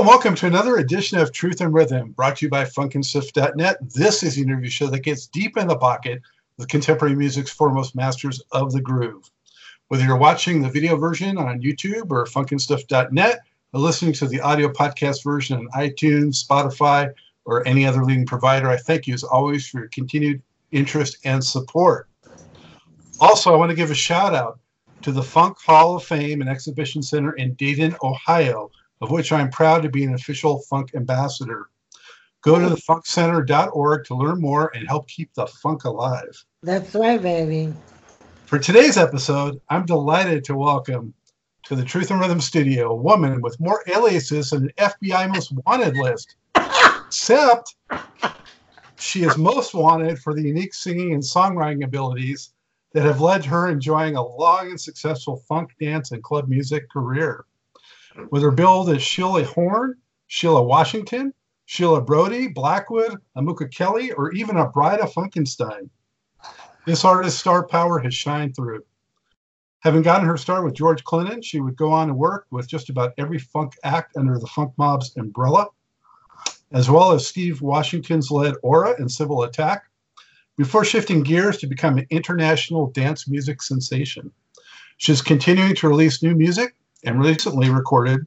And welcome to another edition of Truth and Rhythm, brought to you by FunkNSwift.net. This is the interview show that gets deep in the pocket with contemporary music's foremost masters of the groove. Whether you're watching the video version on YouTube or FunkNSwift.net, or listening to the audio podcast version on iTunes, Spotify, or any other leading provider, I thank you as always for your continued interest and support. Also, I want to give a shout out to the Funk Hall of Fame and Exhibition Center in Dayton, Ohio of which I'm proud to be an official funk ambassador. Go to thefunkcenter.org to learn more and help keep the funk alive. That's right, baby. For today's episode, I'm delighted to welcome to the Truth and Rhythm studio a woman with more aliases than an FBI most wanted list. Except she is most wanted for the unique singing and songwriting abilities that have led her enjoying a long and successful funk dance and club music career. With her billed as Sheila Horn, Sheila Washington, Sheila Brody, Blackwood, Amuka Kelly, or even a Bride of Funkenstein. This artist's star power has shined through. Having gotten her start with George Clinton, she would go on to work with just about every funk act under the Funk Mob's umbrella, as well as Steve Washington's led Aurra and Civil Attack, before shifting gears to become an international dance music sensation. She's continuing to release new music and recently recorded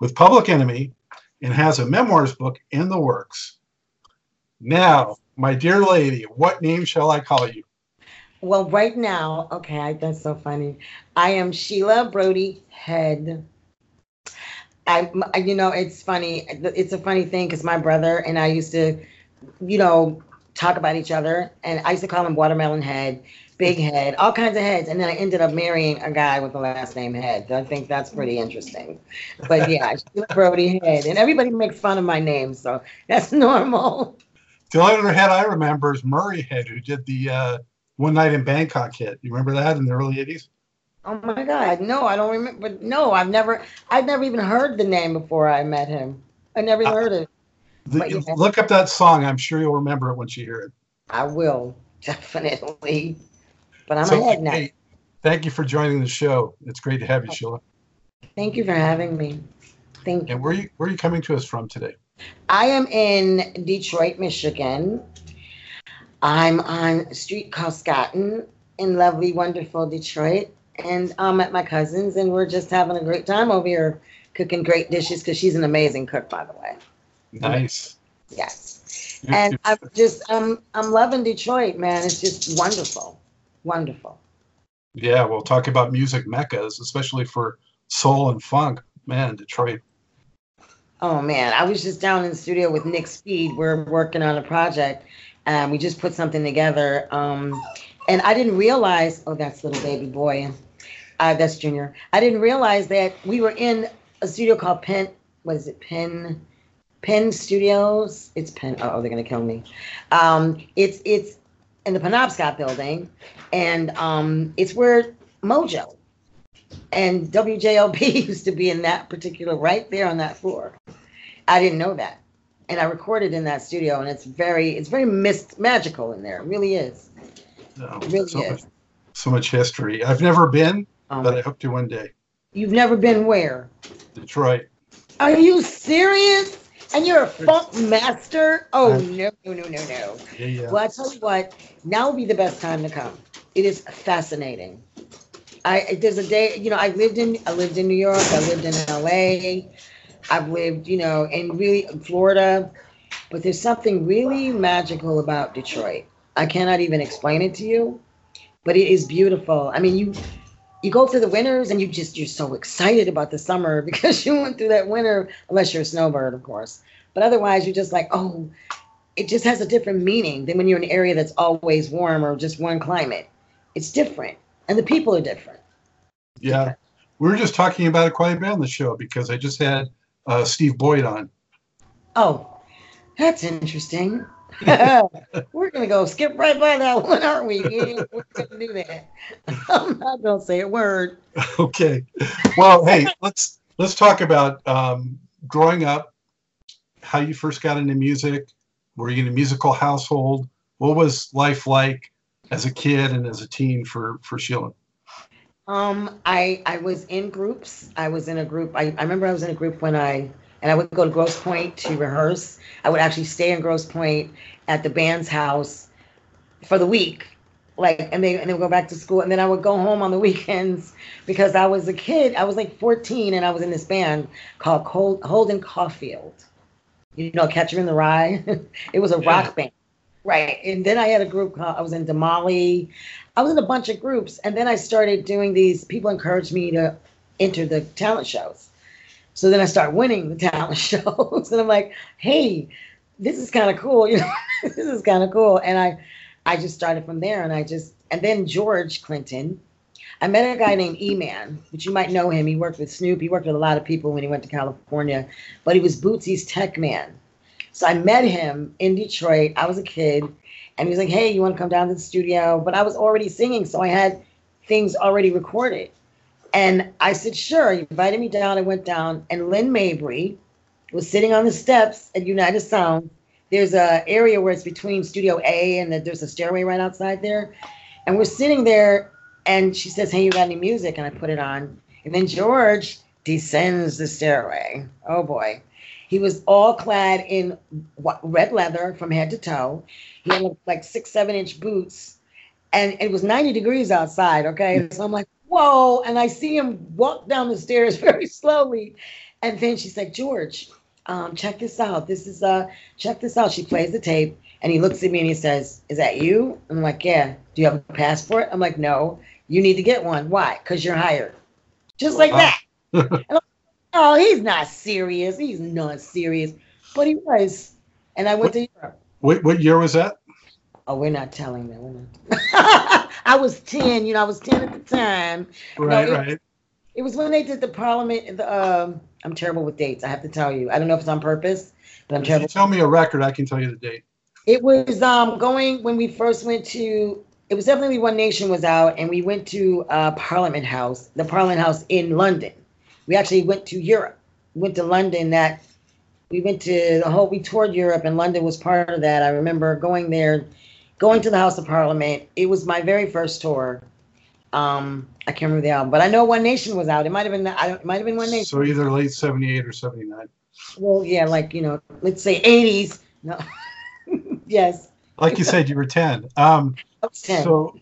with Public Enemy and has a memoirs book in the works. Now, my dear lady, what name shall I call you? Well, right now, okay, that's so funny. I am Sheila Brody Head. I, you know, it's funny. It's a funny thing because my brother and I used to, you know, talk about each other, and I used to call him Watermelon Head big head, all kinds of heads. And then I ended up marrying a guy with the last name Head. I think that's pretty interesting. But yeah, Brody Head. And everybody makes fun of my name, so that's normal. The only other head I remember is Murray Head, who did the uh, One Night in Bangkok hit. You remember that in the early 80s? Oh my God. No, I don't remember. No, I've never, I've never even heard the name before I met him. I never uh, heard it. The, yeah. Look up that song. I'm sure you'll remember it once you hear it. I will, definitely. But I'm so, ahead now. Hey, thank you for joining the show. It's great to have you, Sheila. Thank you for having me. Thank you. And where are you where are you coming to us from today? I am in Detroit, Michigan. I'm on street called Scotten in lovely, wonderful Detroit. And I'm at my cousin's and we're just having a great time over here cooking great dishes because she's an amazing cook, by the way. Nice. Yes. And I'm just I'm I'm loving Detroit, man. It's just wonderful wonderful. Yeah, we'll talk about music meccas, especially for soul and funk. Man, Detroit. Oh man, I was just down in the studio with Nick Speed. We're working on a project, and we just put something together. Um, and I didn't realize. Oh, that's little baby boy. Uh, that's Junior. I didn't realize that we were in a studio called Penn. What is it? Penn. Penn Studios. It's Penn. Oh, they're gonna kill me. Um, it's it's in the Penobscot building, and um, it's where Mojo and WJLB used to be in that particular right there on that floor. I didn't know that, and I recorded in that studio, and it's very it's very mist magical in there. It really is. Oh, it really so is. Much, so much history. I've never been, um, but I hope to one day. You've never been where? Detroit. Are you serious? And you're a funk master? Oh no, no, no, no, no. Yeah, yeah. Well, I tell you what, now would be the best time to come. It is fascinating. I there's a day, you know, I lived in I lived in New York, I lived in LA, I've lived, you know, in really Florida, but there's something really magical about Detroit. I cannot even explain it to you, but it is beautiful. I mean, you you go through the winters and you just you're so excited about the summer because you went through that winter unless you're a snowbird of course but otherwise you're just like oh it just has a different meaning than when you're in an area that's always warm or just one climate it's different and the people are different yeah different. we were just talking about it quite a bit on the show because i just had uh, steve boyd on oh that's interesting We're gonna go skip right by that one, aren't we? We're gonna do that. I'm not gonna say a word. Okay. Well, hey, let's let's talk about um, growing up. How you first got into music? Were you in a musical household? What was life like as a kid and as a teen for for Sheila? Um, I I was in groups. I was in a group. I, I remember I was in a group when I and I would go to Grosse Pointe to rehearse. I would actually stay in Grosse Pointe at the band's house for the week. Like, and they and they would go back to school, and then I would go home on the weekends because I was a kid. I was like 14, and I was in this band called Holden Caulfield. You know, Catcher in the Rye. it was a yeah. rock band, right? And then I had a group called I was in Damali. I was in a bunch of groups, and then I started doing these. People encouraged me to enter the talent shows. So then I start winning the talent shows, and I'm like, hey, this is kind of cool. You know, this is kind of cool. And I I just started from there and I just, and then George Clinton. I met a guy named E-Man, which you might know him. He worked with Snoop. He worked with a lot of people when he went to California, but he was Bootsy's tech man. So I met him in Detroit. I was a kid, and he was like, "Hey, you want to come down to the studio?" But I was already singing, so I had things already recorded. And I said, "Sure." He invited me down. I went down, and Lynn Mabry was sitting on the steps at United Sound there's a area where it's between Studio A and the, there's a stairway right outside there. And we're sitting there, and she says, "Hey, you got any music?" And I put it on, and then George descends the stairway. Oh boy, he was all clad in red leather from head to toe. He had like six, seven inch boots, and it was 90 degrees outside. Okay, so I'm like, whoa, and I see him walk down the stairs very slowly, and then she's like, George, um, check this out. This is uh, check this out. She plays the tape, and he looks at me and he says, "Is that you?" I'm like, "Yeah." Do you have a passport? I'm like, "No." You need to get one. Why? Because you're hired. Just like that. like, oh, he's not serious. He's not serious, but he was. And I went what, to Europe. What, what year was that? Oh, we're not telling them. We're not. I was ten. You know, I was ten at the time. Right, no, it, right. It was when they did the Parliament. The um, I'm terrible with dates. I have to tell you. I don't know if it's on purpose, but I'm if terrible. You tell me a record, I can tell you the date. It was um going when we first went to. It was definitely One Nation was out, and we went to uh, Parliament House, the Parliament House in London. We actually went to Europe. went to London. That we went to the whole. We toured Europe, and London was part of that. I remember going there, going to the House of Parliament. It was my very first tour. Um, I can't remember the album, but I know One Nation was out. It might have been. I don't. It might have been One Nation. So either late '78 or '79. Well, yeah, like you know, let's say '80s. No. yes. Like you said, you were 10. Um, I was 10. So,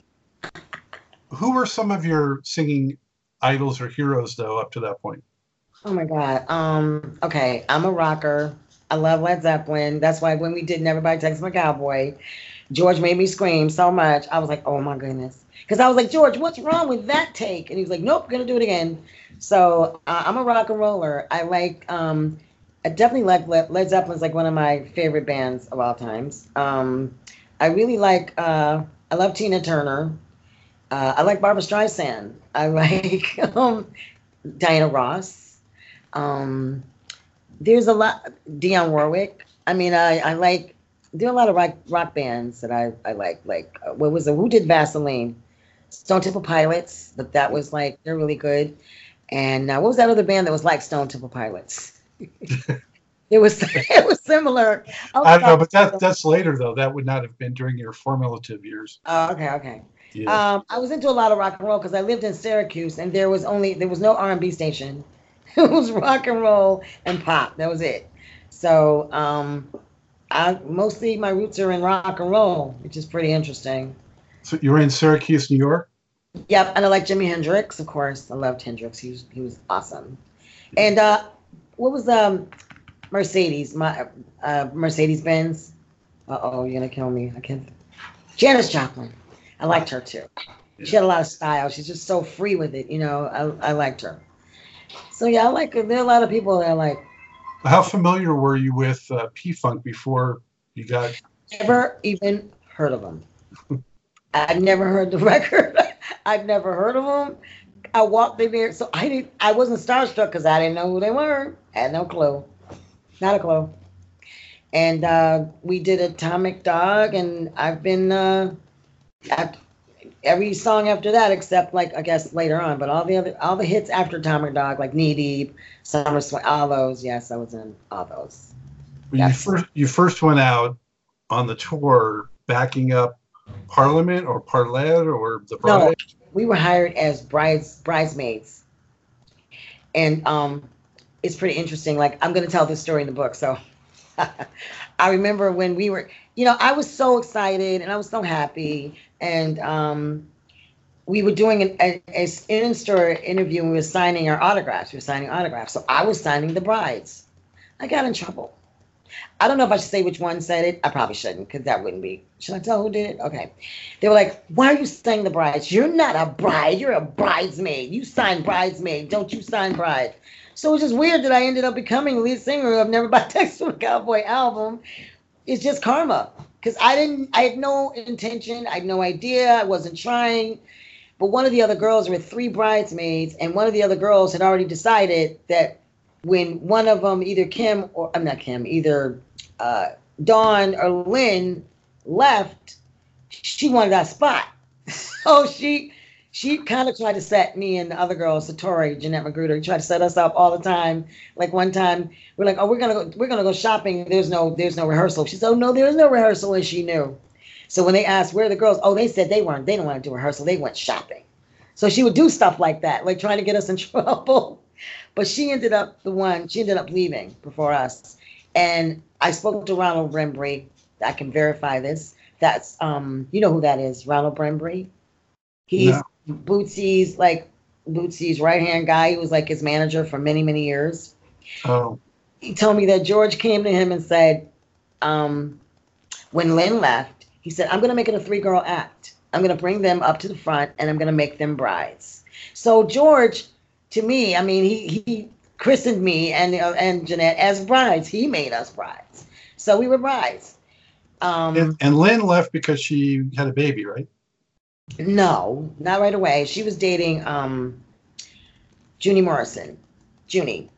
who were some of your singing idols or heroes, though, up to that point? Oh my God. Um. Okay, I'm a rocker. I love Led Zeppelin. That's why when we did Never "Everybody Takes My Cowboy," George made me scream so much. I was like, "Oh my goodness." Because I was like, George, what's wrong with that take? And he was like, Nope, gonna do it again. So uh, I'm a rock and roller. I like, um, I definitely like Led, Led Zeppelin's like one of my favorite bands of all times. Um, I really like, uh, I love Tina Turner. Uh, I like Barbra Streisand. I like um, Diana Ross. Um, there's a lot, Dionne Warwick. I mean, I, I like, there are a lot of rock, rock bands that I, I like. Like, uh, what was it? Who did Vaseline? Stone Temple Pilots, but that was like they're really good. And uh, what was that other band that was like Stone Temple Pilots? it was it was similar. I don't know, but that that's later though. That would not have been during your formative years. Oh, okay, okay. Yeah. Um, I was into a lot of rock and roll because I lived in Syracuse, and there was only there was no R and B station. it was rock and roll and pop. That was it. So um, I mostly my roots are in rock and roll, which is pretty interesting. So you were in Syracuse, New York. Yep, and I like Jimi Hendrix, of course. I loved Hendrix. He was he was awesome. And uh, what was um Mercedes? My uh, Mercedes Benz. Uh oh, you're gonna kill me. I can't. Janis Joplin. I liked her too. She had a lot of style. She's just so free with it. You know, I, I liked her. So yeah, I like her. There are a lot of people that I like. How familiar were you with uh, P Funk before you got? Never even heard of them. I've never heard the record. I've never heard of them. I walked in there, so I didn't. I wasn't starstruck because I didn't know who they were. I had no clue, not a clue. And uh, we did Atomic Dog, and I've been uh, every song after that, except like I guess later on. But all the other, all the hits after Atomic Dog, like Knee Deep, Summer Swing, all those. Yes, I was in all those. you first you first went out on the tour backing up Parliament or Parlet or the bride? No, we were hired as brides bridesmaids, and um, it's pretty interesting. Like I'm going to tell this story in the book. So I remember when we were, you know, I was so excited and I was so happy, and um, we were doing an a, in-store interview and we were signing our autographs. We were signing autographs. So I was signing the brides. I got in trouble. I don't know if I should say which one said it. I probably shouldn't because that wouldn't be. Should I tell who did it? Okay. They were like, Why are you signing the brides? You're not a bride. You're a bridesmaid. You sign bridesmaid. Don't you sign bride? So it's just weird that I ended up becoming lead singer of Never Buy Texas for a Cowboy album. It's just karma because I didn't, I had no intention. I had no idea. I wasn't trying. But one of the other girls were three bridesmaids, and one of the other girls had already decided that when one of them, either Kim or I'm not Kim, either uh, Dawn or Lynn left, she wanted that spot. so she she kind of tried to set me and the other girl, Satori, Jeanette McGruder, tried to set us up all the time. Like one time, we're like, oh, we're gonna go, we're gonna go shopping. There's no, there's no rehearsal. She said, oh no, there is no rehearsal, and she knew. So when they asked where the girls, oh, they said they weren't, they didn't want to do rehearsal, they went shopping. So she would do stuff like that, like trying to get us in trouble. But she ended up the one, she ended up leaving before us. And I spoke to Ronald Brembry. I can verify this. That's um, you know who that is, Ronald Brembry. He's no. Bootsy's like Bootsy's right hand guy. He was like his manager for many, many years. Oh. He told me that George came to him and said, um, when Lynn left, he said, I'm gonna make it a three girl act. I'm gonna bring them up to the front and I'm gonna make them brides. So George, to me, I mean, he he christened me and uh, and Jeanette as brides. He made us brides, so we were brides. Um, and, and Lynn left because she had a baby, right? No, not right away. She was dating um, Junie Morrison, Junie,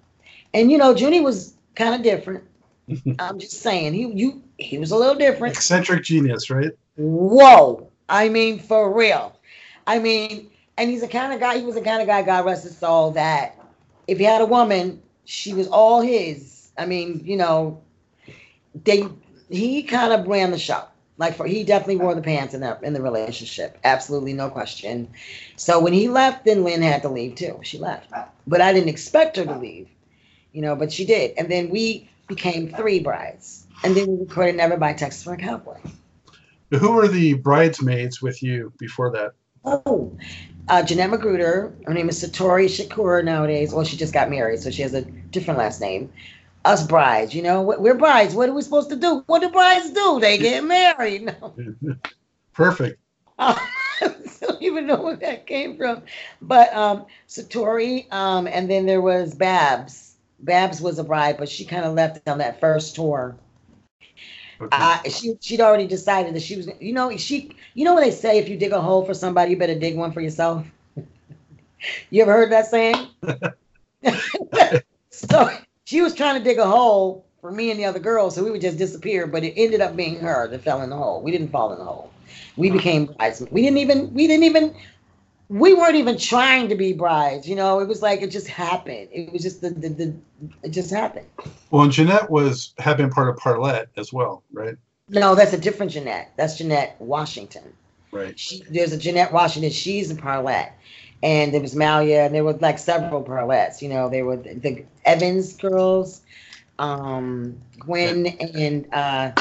and you know Junie was kind of different. I'm just saying he you he was a little different. Eccentric genius, right? Whoa! I mean, for real. I mean, and he's the kind of guy. He was the kind of guy. God rest his soul. That if he had a woman, she was all his. I mean, you know, they he kind of ran the show. Like for he definitely wore the pants in that in the relationship. Absolutely no question. So when he left, then Lynn had to leave too. She left. But I didn't expect her to leave. You know, but she did. And then we became three brides. And then we recorded Never Buy Texas for a Cowboy. Who were the bridesmaids with you before that? Oh, uh, Jeanette McGruder. Her name is Satori Shakoor nowadays. Well, she just got married, so she has a different last name. Us brides, you know, we're brides. What are we supposed to do? What do brides do? They get married. No. Perfect. I don't even know where that came from. But um, Satori, um, and then there was Babs. Babs was a bride, but she kind of left on that first tour. Okay. Uh, she she'd already decided that she was. You know, she. You know what they say if you dig a hole for somebody, you better dig one for yourself. you ever heard that saying? so she was trying to dig a hole for me and the other girls, so we would just disappear. But it ended up being her that fell in the hole. We didn't fall in the hole. We became brides. We didn't even. We didn't even we weren't even trying to be brides. You know, it was like it just happened. It was just the the, the it just happened. Well, and Jeanette was had been part of Parlet as well, right? No, that's a different Jeanette. That's Jeanette Washington. Right. She, there's a Jeanette Washington. She's a Parlet. And there was Malia, and there were like several Parlets. You know, they were the, the Evans girls, um, Gwen and uh,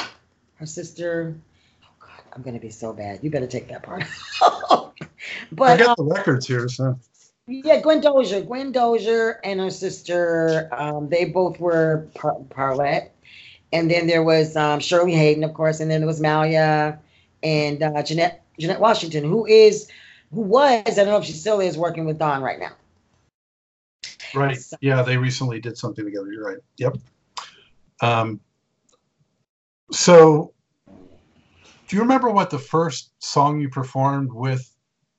her sister. Oh God, I'm gonna be so bad. You better take that part. but I got um, the records here, so. Yeah, Gwen Dozier. Gwen Dozier and her sister, um, they both were par- Parlet. And then there was um, Shirley Hayden, of course, and then there was Malia and uh, Jeanette Jeanette Washington, who is who was I don't know if she still is working with Dawn right now. Right. So, yeah, they recently did something together. You're right. Yep. Um, so, do you remember what the first song you performed with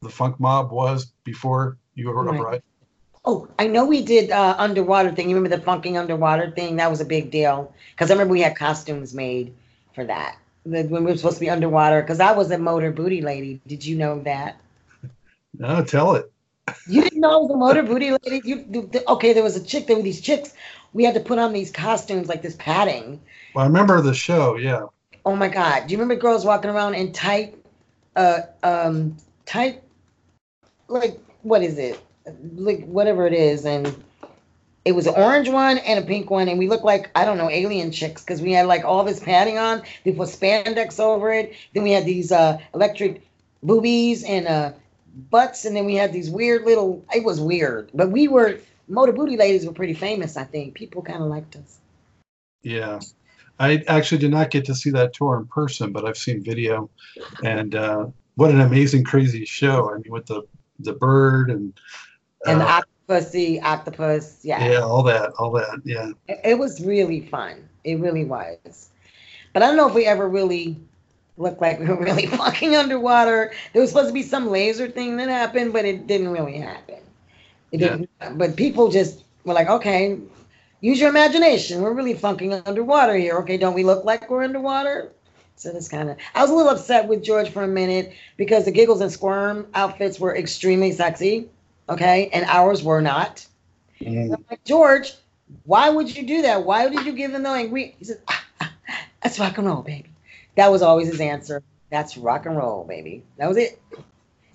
the Funk Mob was before you were right. bride? Oh, I know we did uh, underwater thing. You remember the funking underwater thing? That was a big deal because I remember we had costumes made for that when we were supposed to be underwater. Because I was a motor booty lady. Did you know that? No, tell it. You didn't know I was a motor booty lady? You, the, okay, there was a chick. There were these chicks. We had to put on these costumes like this padding. Well, I remember the show. Yeah. Oh my God! Do you remember girls walking around in tight, uh, um, tight like what is it? Like whatever it is, and it was an orange one and a pink one, and we looked like I don't know alien chicks because we had like all this padding on. We put spandex over it. Then we had these uh, electric boobies and uh, butts, and then we had these weird little. It was weird, but we were motor booty ladies were pretty famous. I think people kind of liked us. Yeah, I actually did not get to see that tour in person, but I've seen video, and uh, what an amazing, crazy show! I mean, with the the bird and uh, and the octopus, the octopus, yeah, yeah, all that, all that, yeah. It, it was really fun. It really was, but I don't know if we ever really looked like we were really fucking underwater. There was supposed to be some laser thing that happened, but it didn't really happen. It yeah. didn't. But people just were like, okay, use your imagination. We're really fucking underwater here. Okay, don't we look like we're underwater? So that's kind of. I was a little upset with George for a minute because the giggles and squirm outfits were extremely sexy, okay, and ours were not. Mm. I'm like George, why would you do that? Why did you give them the angry? He said, ah, ah, "That's rock and roll, baby." That was always his answer. That's rock and roll, baby. That was it.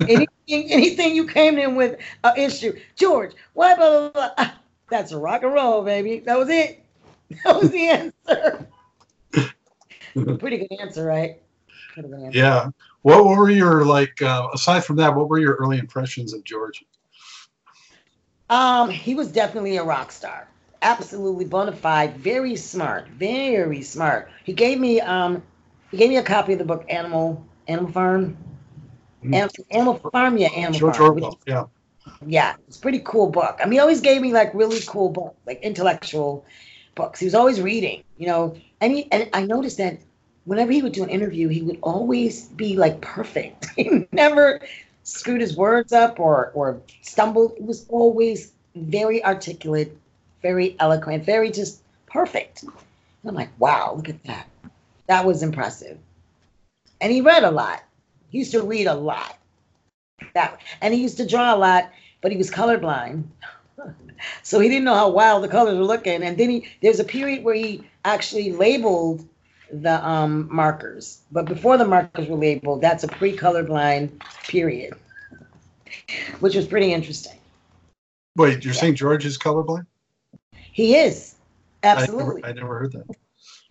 anything, anything you came in with an issue, George. Why blah blah blah? Ah, that's rock and roll, baby. That was it. That was the answer. Pretty good answer, right? Answer. Yeah. What, what were your like? Uh, aside from that, what were your early impressions of George? Um, he was definitely a rock star. Absolutely bona fide. Very smart. Very smart. He gave me um, he gave me a copy of the book Animal Animal Farm. Mm-hmm. Animal, Animal Farm, yeah, Animal George Farm. Orwell, yeah. Yeah, it's a pretty cool book. I mean, he always gave me like really cool book, like intellectual books. He was always reading, you know. And he, and I noticed that whenever he would do an interview, he would always be like perfect. he never screwed his words up or or stumbled. It was always very articulate, very eloquent, very just perfect. And I'm like, wow, look at that. That was impressive. And he read a lot. He used to read a lot. That and he used to draw a lot, but he was colorblind. so he didn't know how wild the colors were looking. And then he there's a period where he actually labeled the um, markers. But before the markers were labeled, that's a pre-colorblind period, which was pretty interesting. Wait, you're yeah. saying George is colorblind? He is. Absolutely. I never, I never heard that.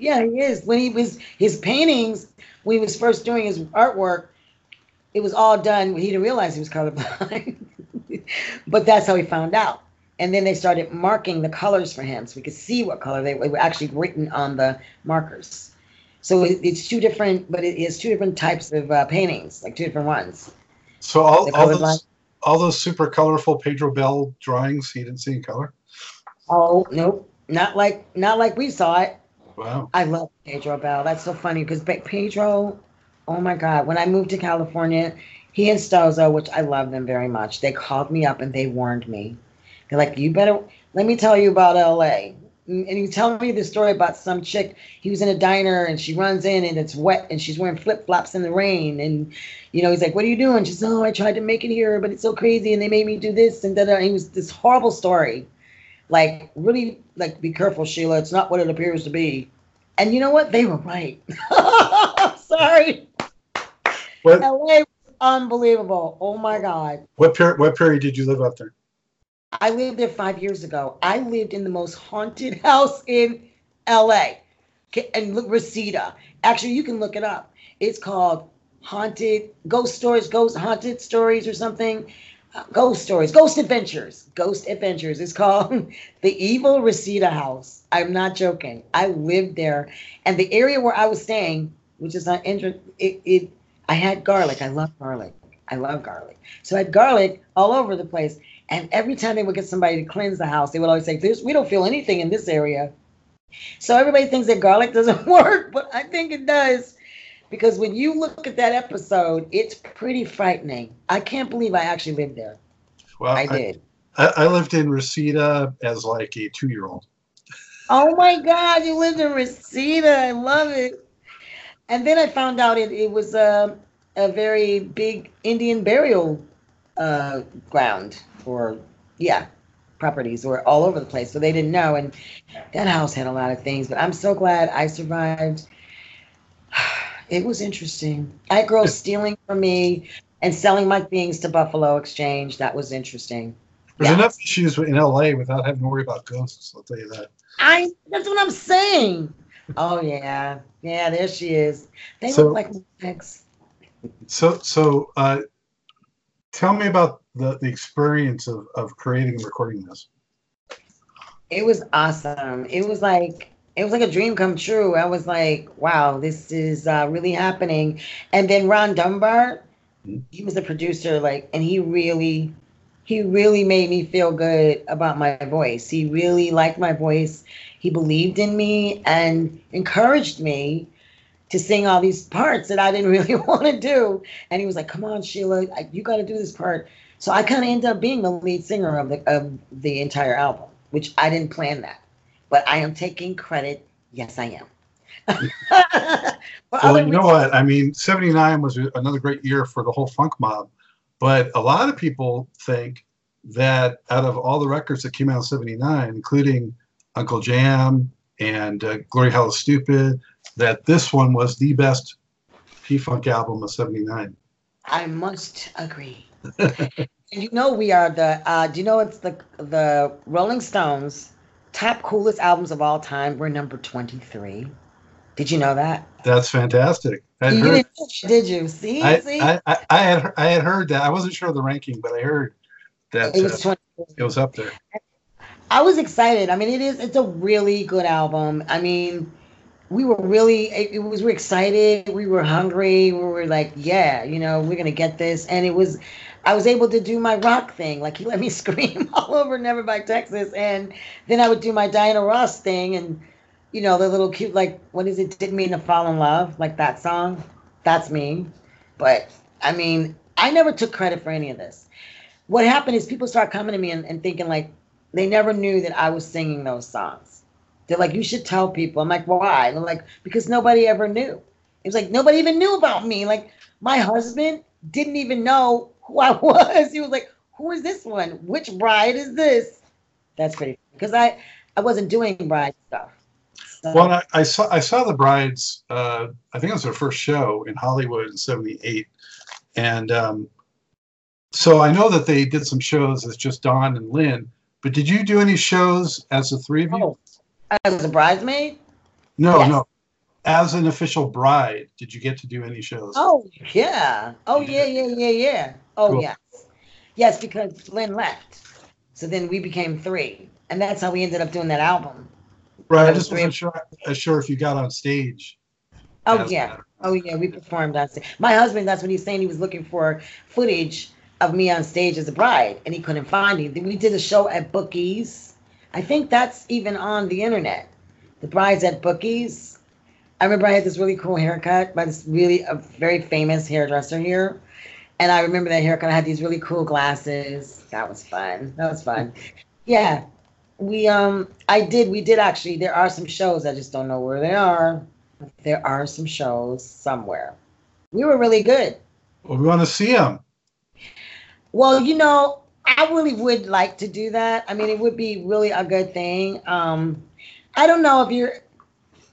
Yeah, he is. When he was his paintings, when he was first doing his artwork, it was all done. He didn't realize he was colorblind, but that's how he found out. And then they started marking the colors for him, so we could see what color they, they were actually written on the markers. So it, it's two different, but it is two different types of uh, paintings, like two different ones. So all, all those all those super colorful Pedro Bell drawings, he didn't see in color. Oh nope, not like not like we saw it. Wow. I love Pedro Bell. That's so funny because Pedro, oh my God, when I moved to California, he and Stozo, which I love them very much, they called me up and they warned me. They're like, you better let me tell you about LA and he tell me the story about some chick. He was in a diner and she runs in and it's wet and she's wearing flip flops in the rain. And, you know, he's like, What are you doing? She's, Oh, I tried to make it here, but it's so crazy. And they made me do this. And then he was this horrible story. Like, really, like, be careful, Sheila. It's not what it appears to be. And you know what? They were right. Sorry. What? LA was unbelievable. Oh my God. What period, what period did you live up there? I lived there five years ago. I lived in the most haunted house in LA. And look, Reseda. Actually, you can look it up. It's called Haunted Ghost Stories, Ghost Haunted Stories or something. Uh, ghost Stories, Ghost Adventures. Ghost Adventures. It's called the Evil Reseda House. I'm not joking. I lived there. And the area where I was staying, which is not interesting, it, it I had garlic. I love garlic. I love garlic. So I had garlic all over the place. And every time they would get somebody to cleanse the house, they would always say, "This we don't feel anything in this area." So everybody thinks that garlic doesn't work, but I think it does. Because when you look at that episode, it's pretty frightening. I can't believe I actually lived there. Well, I did. I, I lived in Reseda as like a two-year-old. Oh my God, you lived in Reseda. I love it. And then I found out it, it was a, a very big Indian burial uh, ground or yeah, properties were all over the place. So they didn't know. And that house had a lot of things, but I'm so glad I survived. It was interesting. I had girls stealing from me and selling my things to Buffalo Exchange. That was interesting. There's enough issues in LA without having to worry about ghosts. I'll tell you that. I. That's what I'm saying. Oh yeah, yeah. There she is. They so, look like legs. So so, uh, tell me about the the experience of of creating and recording this. It was awesome. It was like it was like a dream come true. I was like, wow, this is uh, really happening. And then Ron Dunbar, mm-hmm. he was the producer, like, and he really, he really made me feel good about my voice. He really liked my voice. He believed in me and encouraged me to sing all these parts that I didn't really want to do. And he was like, come on, Sheila, you got to do this part. So I kind of ended up being the lead singer of the, of the entire album, which I didn't plan that but I am taking credit. Yes, I am. well, you know what? I mean, 79 was another great year for the whole funk mob. But a lot of people think that out of all the records that came out in 79, including Uncle Jam and uh, Gloryhallastoopid, that this one was the best P Funk album of 79. I must agree. and you know, we are the, uh, do you know it's the, the Rolling Stones top coolest albums of all time. We're number 23. Did you know that? That's fantastic. I you heard, didn't, did you? See, I, see? I, I, I, had I had heard that. I wasn't sure of the ranking, but I heard that it was, uh, it was up there. I was excited. I mean, it is. It's a really good album. I mean, we were really. It, it was. We were excited. We were hungry. We were like, yeah, you know, we're gonna get this. And it was. I was able to do my rock thing. Like he let me scream all over Nevermind Texas, and then I would do my Diana Ross thing, and you know the little cute like what is it? Didn't mean to fall in love, like that song. That's me. But I mean, I never took credit for any of this. What happened is people start coming to me and, and thinking like they never knew that I was singing those songs. They're like, you should tell people. I'm like, why? I'm like, because nobody ever knew. It was like nobody even knew about me. Like my husband didn't even know who I was. He was like, "Who is this one? Which bride is this?" That's pretty because I I wasn't doing bride stuff. So. Well, I, I, saw I saw the brides. Uh, I think it was their first show in Hollywood in '78, and um, so I know that they did some shows as just Dawn and Lynn. But did you do any shows as the three of you? Oh, as a bridesmaid? No, yes. no as an official bride, did you get to do any shows? Oh yeah. Oh yeah, yeah, yeah, yeah. Oh cool. yes. Yes, because Lynn left. So then we became three. And that's how we ended up doing that album. Right. I just wasn't sure, uh, sure if you got on stage. Oh yeah. Oh yeah. We performed on stage. My husband, that's when he's saying he was looking for footage of me on stage as a bride and he couldn't find it. We did a show at Bookies. I think that's even on the internet. The brides at Bookies I remember I had this really cool haircut by this really a very famous hairdresser here. And I remember that haircut. I had these really cool glasses. That was fun. That was fun. Yeah. We um I did we did actually there are some shows I just don't know where they are. There are some shows somewhere. We were really good. Well, we want to see them. Well, you know, I really would like to do that. I mean, it would be really a good thing. Um, I don't know if you're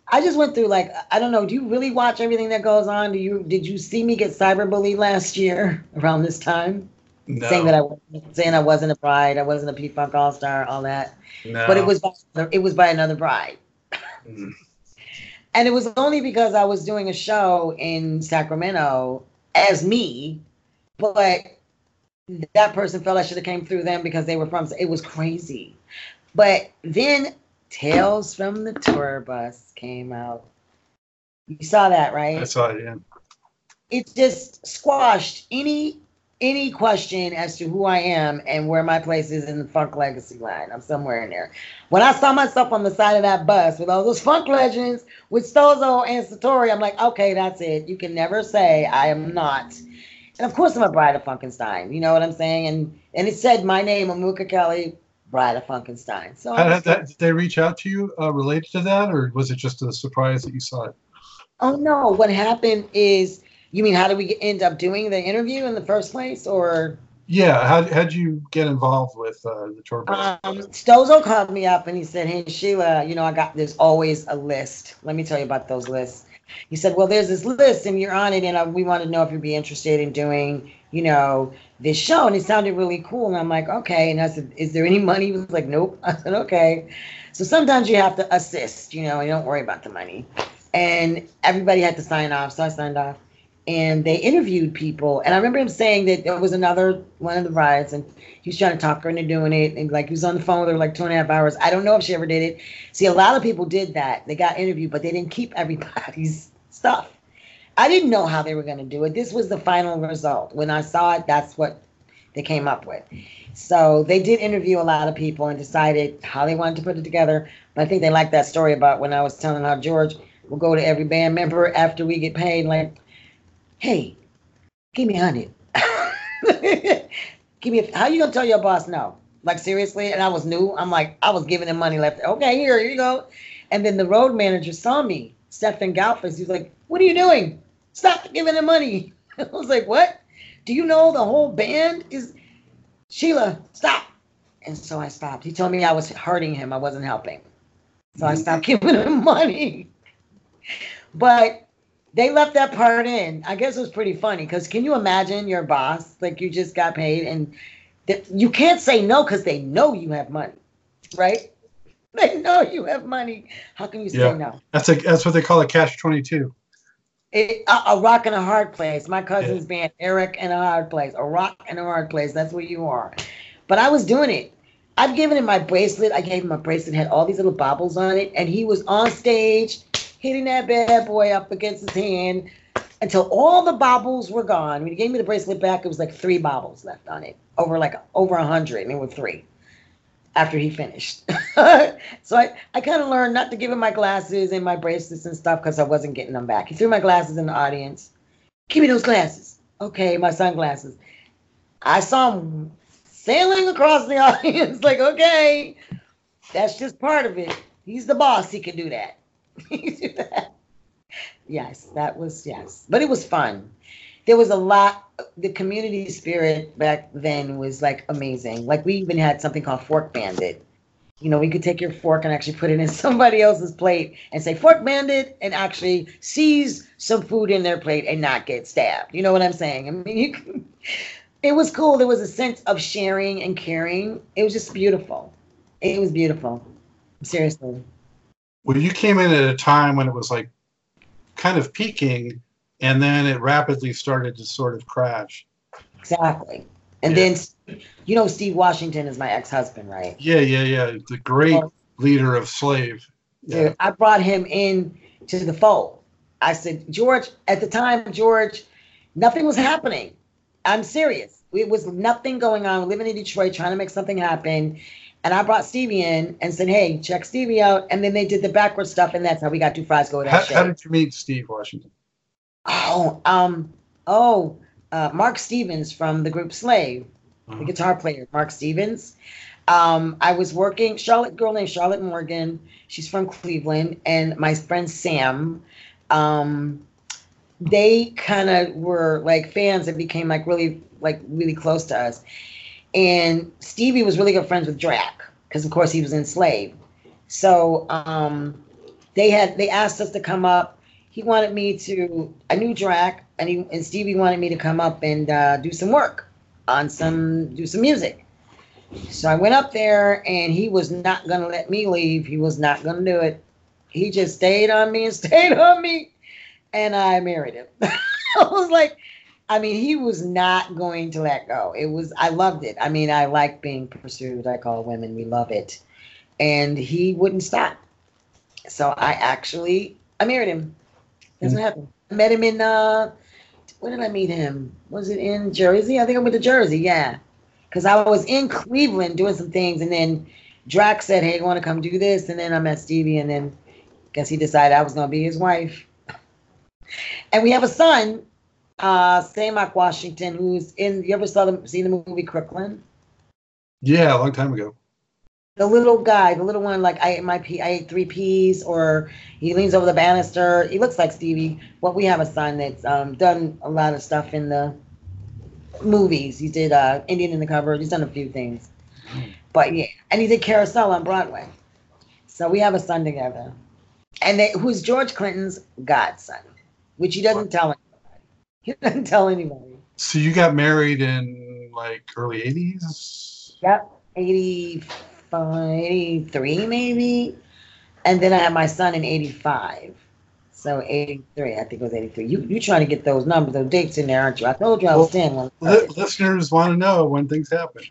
I just went through like I don't know. Do you really watch everything that goes on? Do you did you see me get cyberbullied last year around this time? No. Saying that I wasn't saying I wasn't a bride, I wasn't a a P Funk All Star, all that. No. But it was by, it was by another bride. Mm. and it was only because I was doing a show in Sacramento as me, but that person felt I should have came through them because they were from. It was crazy. But then Tales from the Tour Bus came out. You saw that, right? I saw it, yeah. It just squashed any any question as to who I am and where my place is in the funk legacy line. I'm somewhere in there. When I saw myself on the side of that bus with all those funk legends with Stozo and Satori, I'm like, okay, that's it. You can never say I am not. And of course I'm a bride of Funkenstein. You know what I'm saying? And and it said my name, Amuka Kelly, Bride of Funkenstein. So that, did they reach out to you uh, related to that, or was it just a surprise that you saw it? Oh no! What happened is, you mean how did we end up doing the interview in the first place, or? Yeah, how how'd you get involved with uh, the tour? Um, Stozo called me up and he said, "Hey Sheila, you know I got there's always a list. Let me tell you about those lists." He said, "Well, there's this list and you're on it, and I, we want to know if you'd be interested in doing you know, this show. And it sounded really cool. And I'm like, okay. And I said, is there any money? He was like, nope. I said, okay. So sometimes you have to assist, you know, and don't worry about the money. And everybody had to sign off. So I signed off. And they interviewed people. And I remember him saying that there was another one of the brides and he was trying to talk her into doing it. And like he was on the phone with her like two and a half hours. I don't know if she ever did it. See, a lot of people did that. They got interviewed, but they didn't keep everybody's stuff. I didn't know how they were going to do it. This was the final result. When I saw it, that's what they came up with. So they did interview a lot of people and decided how they wanted to put it together. But I think they liked that story about when I was telling how George will go to every band member after we get paid, like, hey, give me a hundred. give me a, how you gonna tell your boss no? Like seriously? And I was new. I'm like, I was giving him money left. Okay, here, here you go. And then the road manager saw me, Stefan Galfus. He's like, what are you doing? Stop giving him money. I was like, what? Do you know the whole band is Sheila, stop. And so I stopped. He told me I was hurting him. I wasn't helping. So I stopped giving him money. But they left that part in. I guess it was pretty funny because can you imagine your boss, like you just got paid and th- you can't say no because they know you have money, right? They know you have money. How can you say yeah. no? That's a that's what they call a cash twenty two. A, a, rock and a hard place. My cousin's yeah. band, Eric and a hard place. A rock and a hard place. That's where you are. But I was doing it. I've given him my bracelet. I gave him a bracelet, had all these little baubles on it, and he was on stage hitting that bad boy up against his hand until all the baubles were gone. When he gave me the bracelet back, it was like three baubles left on it, over like over a hundred, and it were three after he finished. so I, I kind of learned not to give him my glasses and my bracelets and stuff because I wasn't getting them back. He threw my glasses in the audience. Give me those glasses. Okay, my sunglasses. I saw him sailing across the audience, like, okay, that's just part of it. He's the boss. He can do that. he can do that. Yes, that was yes, but it was fun there was a lot the community spirit back then was like amazing. Like we even had something called Fork Bandit. You know, we could take your fork and actually put it in somebody else's plate and say Fork Bandit and actually seize some food in their plate and not get stabbed. You know what I'm saying? I mean, can, it was cool. There was a sense of sharing and caring. It was just beautiful. It was beautiful. Seriously. Well, you came in at a time when it was like kind of peaking and then it rapidly started to sort of crash. Exactly. And yeah. then, you know, Steve Washington is my ex-husband, right? Yeah, yeah, yeah. The great well, leader of Slave. Yeah. I brought him in to the fold. I said, George, at the time, George, nothing was happening. I'm serious. It was nothing going on. We're living in Detroit, trying to make something happen. And I brought Stevie in and said, "Hey, check Stevie out." And then they did the backward stuff, and that's how we got two fries go to that how, how did you meet Steve Washington? Oh, um, oh, uh, Mark Stevens from the group Slave, the uh-huh. guitar player, Mark Stevens. Um, I was working, Charlotte, girl named Charlotte Morgan. She's from Cleveland, and my friend Sam. Um, they kind of were like fans that became like really, like really close to us. And Stevie was really good friends with Drac because, of course, he was in Slave. So um, they had they asked us to come up he wanted me to. I knew Drac, and he and Stevie wanted me to come up and uh, do some work on some do some music. So I went up there, and he was not gonna let me leave. He was not gonna do it. He just stayed on me and stayed on me, and I married him. I was like, I mean, he was not going to let go. It was, I loved it. I mean, I like being pursued. I call women, we love it. And he wouldn't stop. So I actually, I married him. What happened. I met him in uh where did I meet him? Was it in Jersey? I think I went to Jersey, yeah. Cause I was in Cleveland doing some things and then Drac said, Hey, you wanna come do this? And then I met Stevie and then I guess he decided I was gonna be his wife. And we have a son, uh Samak Washington, who's in you ever saw the seen the movie Crooklyn? Yeah, a long time ago the little guy, the little one, like I ate my pea, I ate three peas, or he leans over the banister. He looks like Stevie. Well, we have a son that's um, done a lot of stuff in the movies. He did uh, Indian in the Cupboard. He's done a few things, but yeah, and he did Carousel on Broadway. So we have a son together, and they, who's George Clinton's godson, which he doesn't tell anybody. He doesn't tell anybody. So you got married in like early 80s? Yep, 85, 83 maybe. And then I had my son in 85. So 83, I think it was 83. You you trying to get those numbers, those dates in there, aren't you? I told you I was well, 10. Li- listeners want to know when things happen.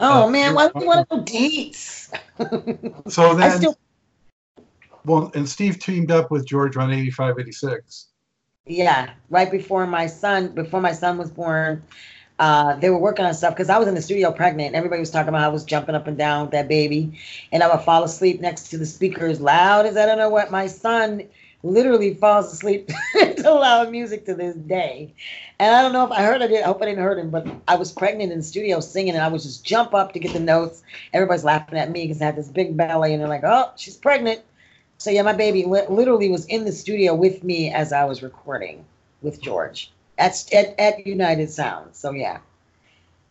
Oh uh, man, why do you want to know dates? so then, still... well, and Steve teamed up with George around 85, 86. Yeah, right before my son, before my son was born, uh, they were working on stuff because I was in the studio pregnant. And Everybody was talking about I was jumping up and down with that baby, and I would fall asleep next to the speakers, loud as I don't know what. My son literally falls asleep to loud music to this day. And I don't know if I heard it. I hope I didn't hurt him, but I was pregnant in the studio singing, and I would just jump up to get the notes. Everybody's laughing at me because I had this big belly, and they're like, "Oh, she's pregnant." So yeah, my baby literally was in the studio with me as I was recording with George at, at at United Sound. So yeah,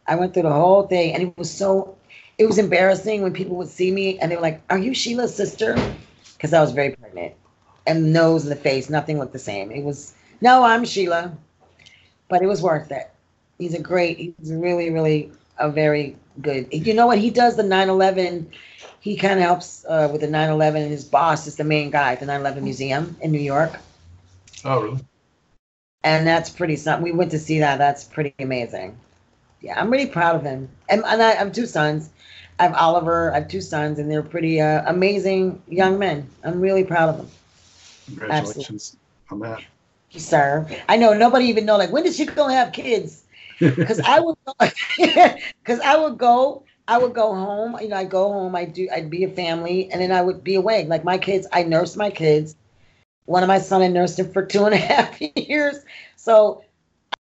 I went through the whole thing, and it was so it was embarrassing when people would see me and they were like, "Are you Sheila's sister?" Because I was very pregnant and nose and the face, nothing looked the same. It was no, I'm Sheila, but it was worth it. He's a great. He's really, really a very good. You know what? He does the 9/11. He kind of helps uh, with the 9/11, and his boss is the main guy at the 9/11 Museum in New York. Oh, really? And that's pretty something. We went to see that. That's pretty amazing. Yeah, I'm really proud of him. And, and I, I have two sons. I have Oliver. I have two sons, and they're pretty uh, amazing young men. I'm really proud of them. Congratulations Absolutely. on that. Sir, I know nobody even know like when did she go have kids? Because I would, because I would go, I would go home. You know, I go home. I do. I'd be a family, and then I would be away. Like my kids, I nurse my kids. One of my son, I nursed him for two and a half years. So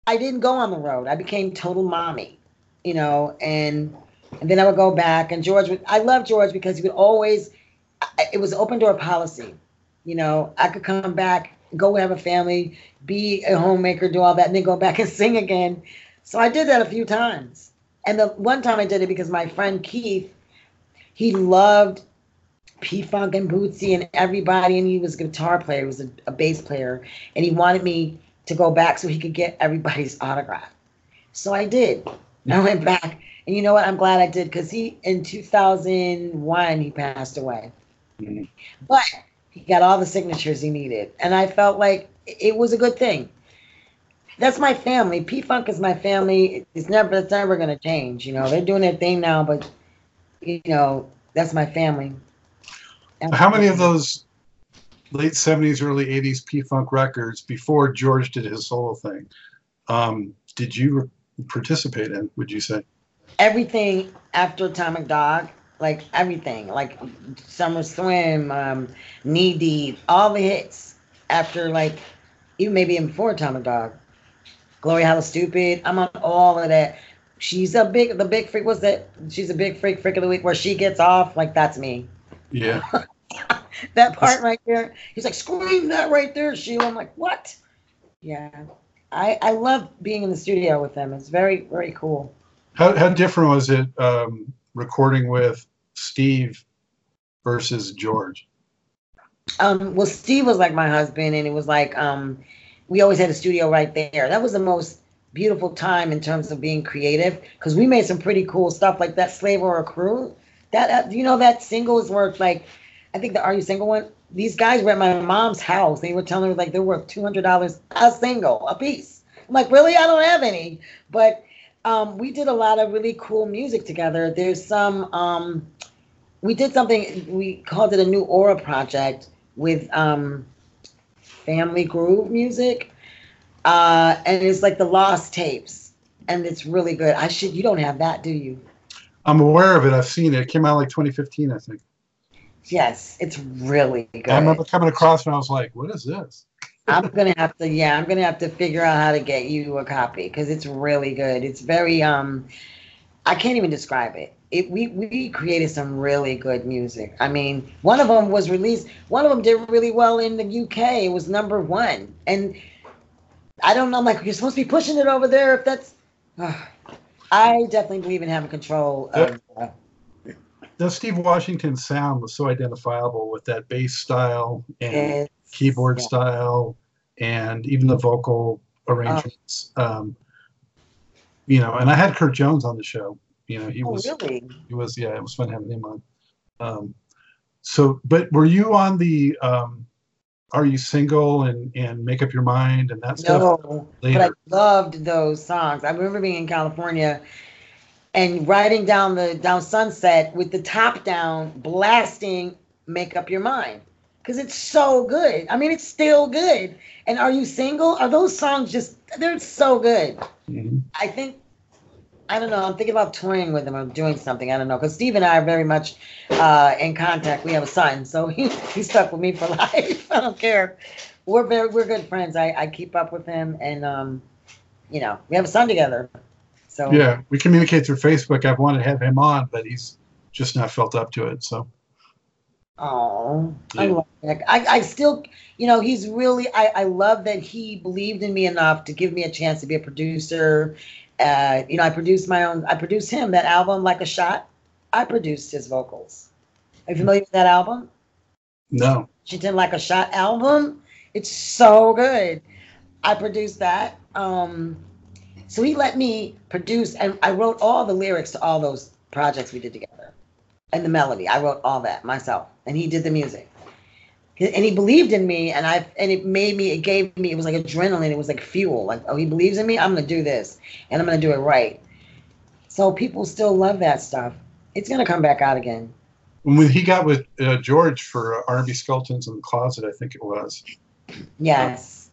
I didn't go on the road. I became total mommy. You know, and and then I would go back. And George, would, I love George because he would always. It was open door policy you know, I could come back, go have a family, be a homemaker, do all that, and then go back and sing again. So I did that a few times. And the one time I did it because my friend Keith, he loved P Funk and Bootsy and everybody, and he was a guitar player, he was a, a bass player, and he wanted me to go back so he could get everybody's autograph. So I did. I went back, and you know what? I'm glad I did because he in 2001 he passed away. Mm-hmm. But he got all the signatures he needed. And I felt like it was a good thing. That's my family. P Funk is my family. It's never it's never gonna change. You know, they're doing their thing now, but you know, that's my family. That's How many of those late seventies, early eighties P Funk records before George did his solo thing, um, did you participate in, would you say? Everything after Atomic Dog like everything, like Summer Swim, um, Knee Deep, all the hits after like even maybe even before Atomic Dog. Gloryhallastoopid. I'm on all of that. She's a big the big freak was that she's a big freak freak of the week where she gets off, like that's me. Yeah. that part right there. He's like, scream that right there, Sheila. I'm like, what? Yeah. I, I love being in the studio with them. It's very, very cool. How, how different was it um, recording with Steve versus George? Um, well, Steve was like my husband, and it was like um, we always had a studio right there. That was the most beautiful time in terms of being creative because we made some pretty cool stuff like that slave Aurra crew. That uh, you know that singles worth like I think the Are You Single one. These guys were at my mom's house. They were telling her like they're worth two hundred dollars a single a piece. I'm like, really? I don't have any. But um, we did a lot of really cool music together. There's some, um, we did something, we called it a new Aurra project with um, family groove music. Uh, and it's like the lost tapes. And it's really good. I should, you don't have that, do you? I'm aware of it. I've seen it. It came out like 2015, I think. Yes, it's really good. I remember coming across and I was like, what is this? I'm gonna have to, yeah, I'm gonna have to figure out how to get you a copy because it's really good. It's very, um, I can't even describe it. It we we created some really good music. I mean, one of them was released. One of them did really well in the UK. It was number one, and I don't know. I'm like, you're supposed to be pushing it over there. If that's, uh, I definitely believe in having control of. Uh, the Steve Washington sound was so identifiable with that bass style and keyboard yeah. style and even the vocal arrangements. Um, you know, and I had Curt Jones on the show. You know, he Oh, was really? he was yeah, it was fun having him on. Um, so, but were you on the um, Are You Single and and Make Up Your Mind and that stuff? No, but I loved those songs. I remember being in California and riding down the down Sunset with the top down, blasting "Make Up Your Mind" because it's so good. I mean, it's still good. And "Are You Single"? Are those songs just? They're so good. Mhm. I think. I don't know. I'm thinking about touring with him or doing something. I don't know because Steve and I are very much uh, in contact. We have a son, so he, he's stuck with me for life. I don't care. We're very we're good friends. I, I keep up with him, and um, you know, we have a son together. So Yeah, we communicate through Facebook. I've wanted to have him on, but he's just not felt up to it. So Oh, I Yeah. love Nick. I, I still, you know, he's really, I, I love that he believed in me enough to give me a chance to be a producer. Uh, you know, I produced my own, I produced him, that album, Like a Shot. I produced his vocals. Are you familiar with that album? no, She did Like a Shot album. It's so good. I produced that. Um, so he let me produce, and I wrote all the lyrics to all those projects we did together, and the melody. I wrote all that myself, and he did the music. And he believed in me, and I and it made me. It gave me. It was like adrenaline. It was like fuel. Like, oh, he believes in me. I'm gonna do this, and I'm gonna do it right. So people still love that stuff. It's gonna come back out again. when he got with uh, George for uh, R&B Skeletons in the Closet, I think it was. Yes.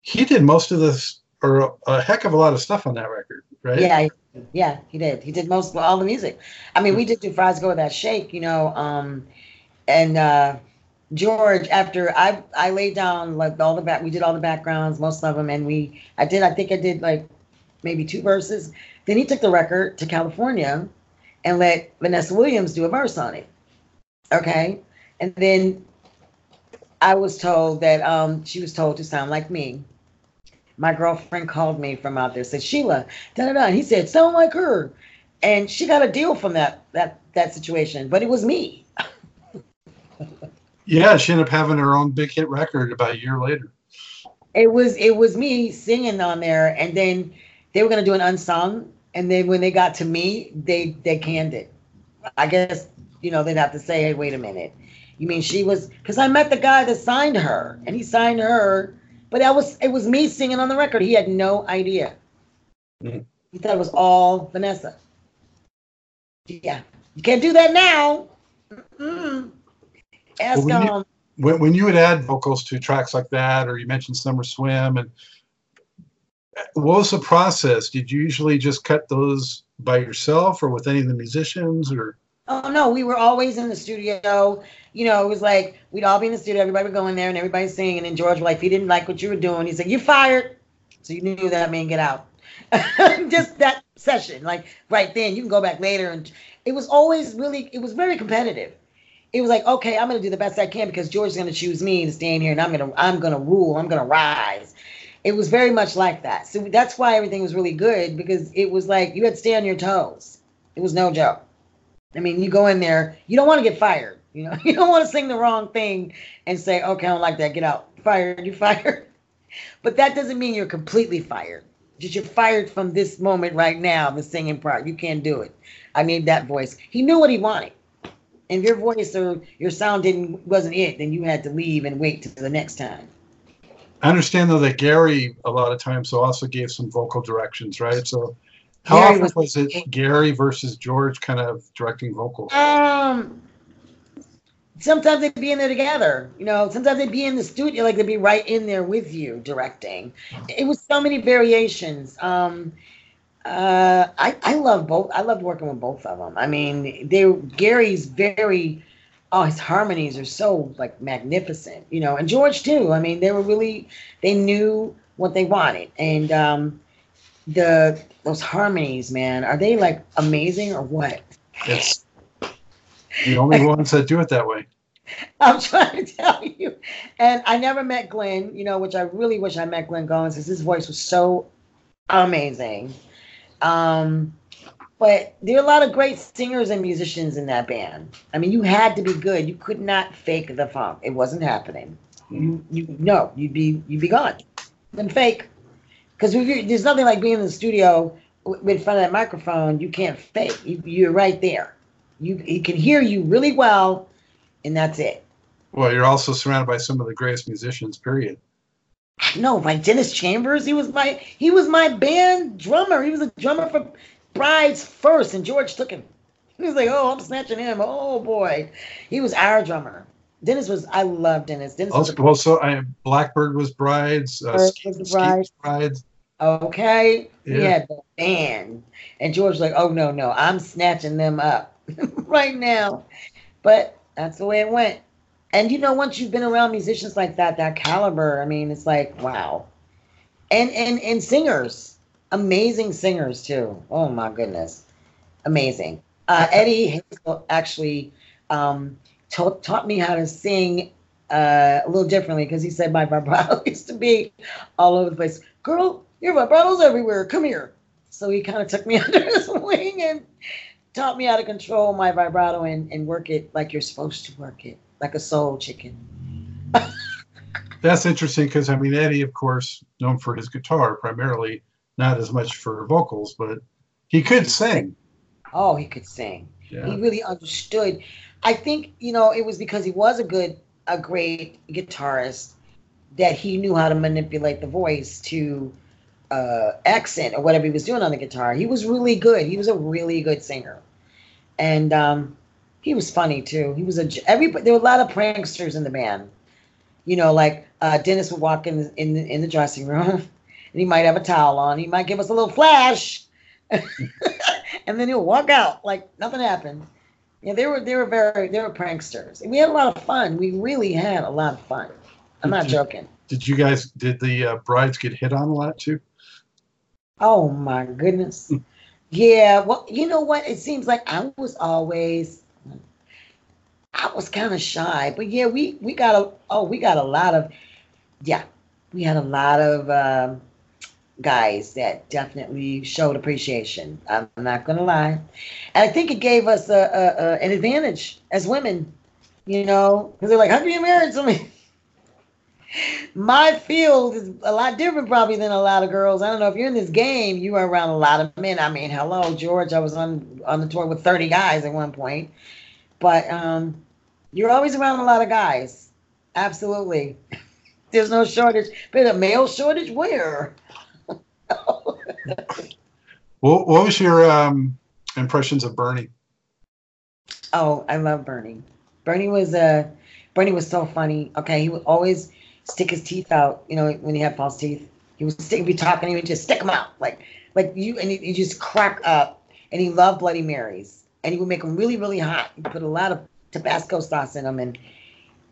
He did most of this, or a heck of a lot of stuff on that record, right? Yeah, yeah, he did. He did most all the music. I mean, we did do fries go with that shake, you know. Um, and uh, George, after I I laid down like all the back, we did all the backgrounds, most of them, and we I did. I think I did like maybe two verses. Then he took the record to California and let Vanessa Williams do a verse on it. Okay, and then I was told that um, she was told to sound like me my girlfriend called me from out there, said Sheila, da da da. And he said, sound like her. And she got a deal from that that that situation, but it was me. Yeah, she ended up having her own big hit record about a year later. It was it was me singing on there, and then they were gonna do an unsung, and then when they got to me, they they canned it. I guess you know they'd have to say, hey, wait a minute. You mean she was? Because I met the guy that signed her, and he signed her, but that was it was me singing on the record. He had no idea. Mhm. He thought it was all Vanessa. Yeah, you can't do that now. Mm-mm. Ask Well, when you- um, When, when you would add vocals to tracks like that, or you mentioned Summer Swim, and what was the process? Did you usually just cut those by yourself, or with any of the musicians, or Oh no, we were always in the studio. You know, it was like we'd all be in the studio, everybody would go in there and everybody singing. And then George was like, if he didn't like what you were doing, he said, You fired. So you knew that man get out. Just that session, like right then. You can go back later and it was always really it was very competitive. It was like, okay, I'm gonna do the best I can because George's gonna choose me to stay in here and I'm gonna I'm gonna rule, I'm gonna rise. It was very much like that. So that's why everything was really good because it was like you had to stay on your toes. It was no joke. I mean, you go in there, you don't want to get fired. You know, you don't want to sing the wrong thing and say, okay, I don't like that, get out. Fired, you fired. But that doesn't mean you're completely fired. Just you're fired from this moment right now, the singing part. You can't do it. I need that voice. He knew what he wanted. And if your voice or your sound didn't wasn't it, then you had to leave and wait till the next time. I understand though that Gary a lot of times also gave some vocal directions, right? So how Gary often was- was, it Gary versus George kind of directing vocals? Um, sometimes they'd be in there together. You know, sometimes they'd be in the studio, like they'd be right in there with you directing. It was so many variations. Um, uh, I I love both. I loved working with both of them. I mean, they Gary's very. Oh, his harmonies are so like magnificent, you know, and George too. I mean, they were really they knew what they wanted, and um, the those harmonies, man, are they like amazing or what? It's the only ones that do it that way. I'm trying to tell you. And I never met Glenn, you know, which I really wish I met Glenn Goins because his voice was so amazing. Um, but there are a lot of great singers and musicians in that band. I mean, you had to be good. You could not fake the funk. It wasn't happening. You, you no, you'd be you'd be gone. Then fake, because there's nothing like being in the studio in front of that microphone, you can't fake. You, you're right there. You he can hear you really well, and that's it. Well, you're also surrounded by some of the greatest musicians. Period. No, like Dennis Chambers. He was my he was my band drummer. He was a drummer for Brides first, and George took him. He was like, "Oh, I'm snatching him." Oh boy, he was our drummer. Dennis was. I love Dennis. Dennis also, was also I, Blackbyrd was Brides. Uh, was Brides. Brides. Okay, yeah. we had the band, and George was like, "Oh no, no, I'm snatching them up right now." But that's the way it went. And you know, once you've been around musicians like that, that caliber, I mean, it's like wow. And and and singers, amazing singers too. Oh my goodness, amazing. Uh, Eddie Hazel actually um, taught taught me how to sing uh, a little differently because he said my vibrato used to be all over the place. Girl, your vibrato's everywhere. Come here. So he kind of took me under his wing and taught me how to control my vibrato and, and work it like you're supposed to work it, like a soul chicken. That's interesting because I mean Eddie, of course, known for his guitar primarily, not as much for vocals, but he could sing. Oh, he could sing. Yeah. He really understood. I think you know it was because he was a good, a great guitarist that he knew how to manipulate the voice to uh, accent or whatever he was doing on the guitar. He was really good. He was a really good singer, and um, he was funny too. He was a everybody. There were a lot of pranksters in the band. You know, like uh, Dennis would walk in in the, in the dressing room, and he might have a towel on. He might give us a little flash, and then he'll walk out like nothing happened. Yeah, they were they were very they were pranksters. And we had a lot of fun. We really had a lot of fun. I'm did not you, joking. Did you guys did the uh, brides get hit on a lot too? Oh my goodness. yeah, well, you know what? It seems like I was always I was kind of shy, but yeah, we we got a oh we got a lot of yeah we had a lot of um, guys that definitely showed appreciation. I'm not gonna lie, and I think it gave us a, a, a an advantage as women, you know, because they're like, "How can you marry somebody?" My field is a lot different probably than a lot of girls. I don't know if you're in this game, you are around a lot of men. I mean, hello, George. I was on on the tour with 30 guys at one point, but um, you're always around a lot of guys. Absolutely. There's no shortage. But a male shortage where? what, what was your um, impressions of Bernie? Oh, I love Bernie. Bernie was a uh, Bernie was so funny. Okay, he would always stick his teeth out. You know, when he had false teeth, he would stick, be talking, he would just stick them out like like you, and he just crack up. And he loved Bloody Marys, and he would make them really, really hot. He put a lot of Tabasco sauce in them, and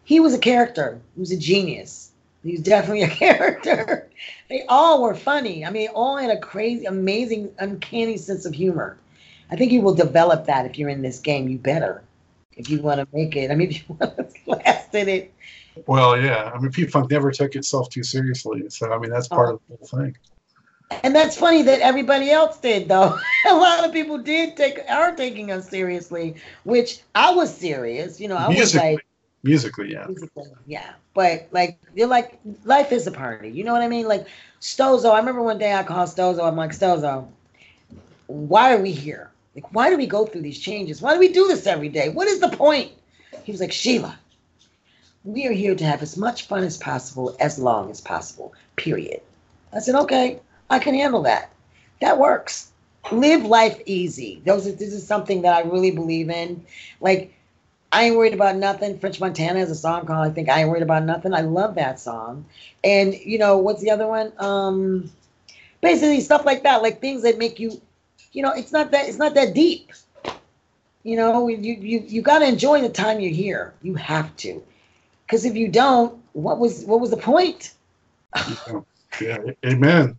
he was a character. He was a genius. He was definitely a character. they all were funny. I mean, all had a crazy, amazing, uncanny sense of humor. I think you will develop that if you're in this game. You better, if you want to make it. I mean, if you want to last in it. Well, yeah. I mean, P Funk never took itself too seriously. So, I mean, that's part uh-huh. of the whole thing. And that's funny that everybody else did, though. a lot of people did take are taking us seriously, which I was serious. You know, I was like, musically, yeah. Musically, yeah. But like you're like life is a party. You know what I mean? Like Stozo, I remember one day I called Stozo, I'm like, Stozo, why are we here? Like, why do we go through these changes? Why do we do this every day? What is the point? He was like, Sheila, we are here to have as much fun as possible, as long as possible. Period. I said, okay, I can handle that. That works. Live life easy. Those this is something that I really believe in. Like I ain't worried about nothing. French Montana has a song called I think I ain't worried about nothing. I love that song. And you know, what's the other one? Um basically stuff like that, like things that make you you know, it's not that it's not that deep. You know, you you you got to enjoy the time you're here. You have to. Cuz if you don't, what was what was the point? yeah, amen.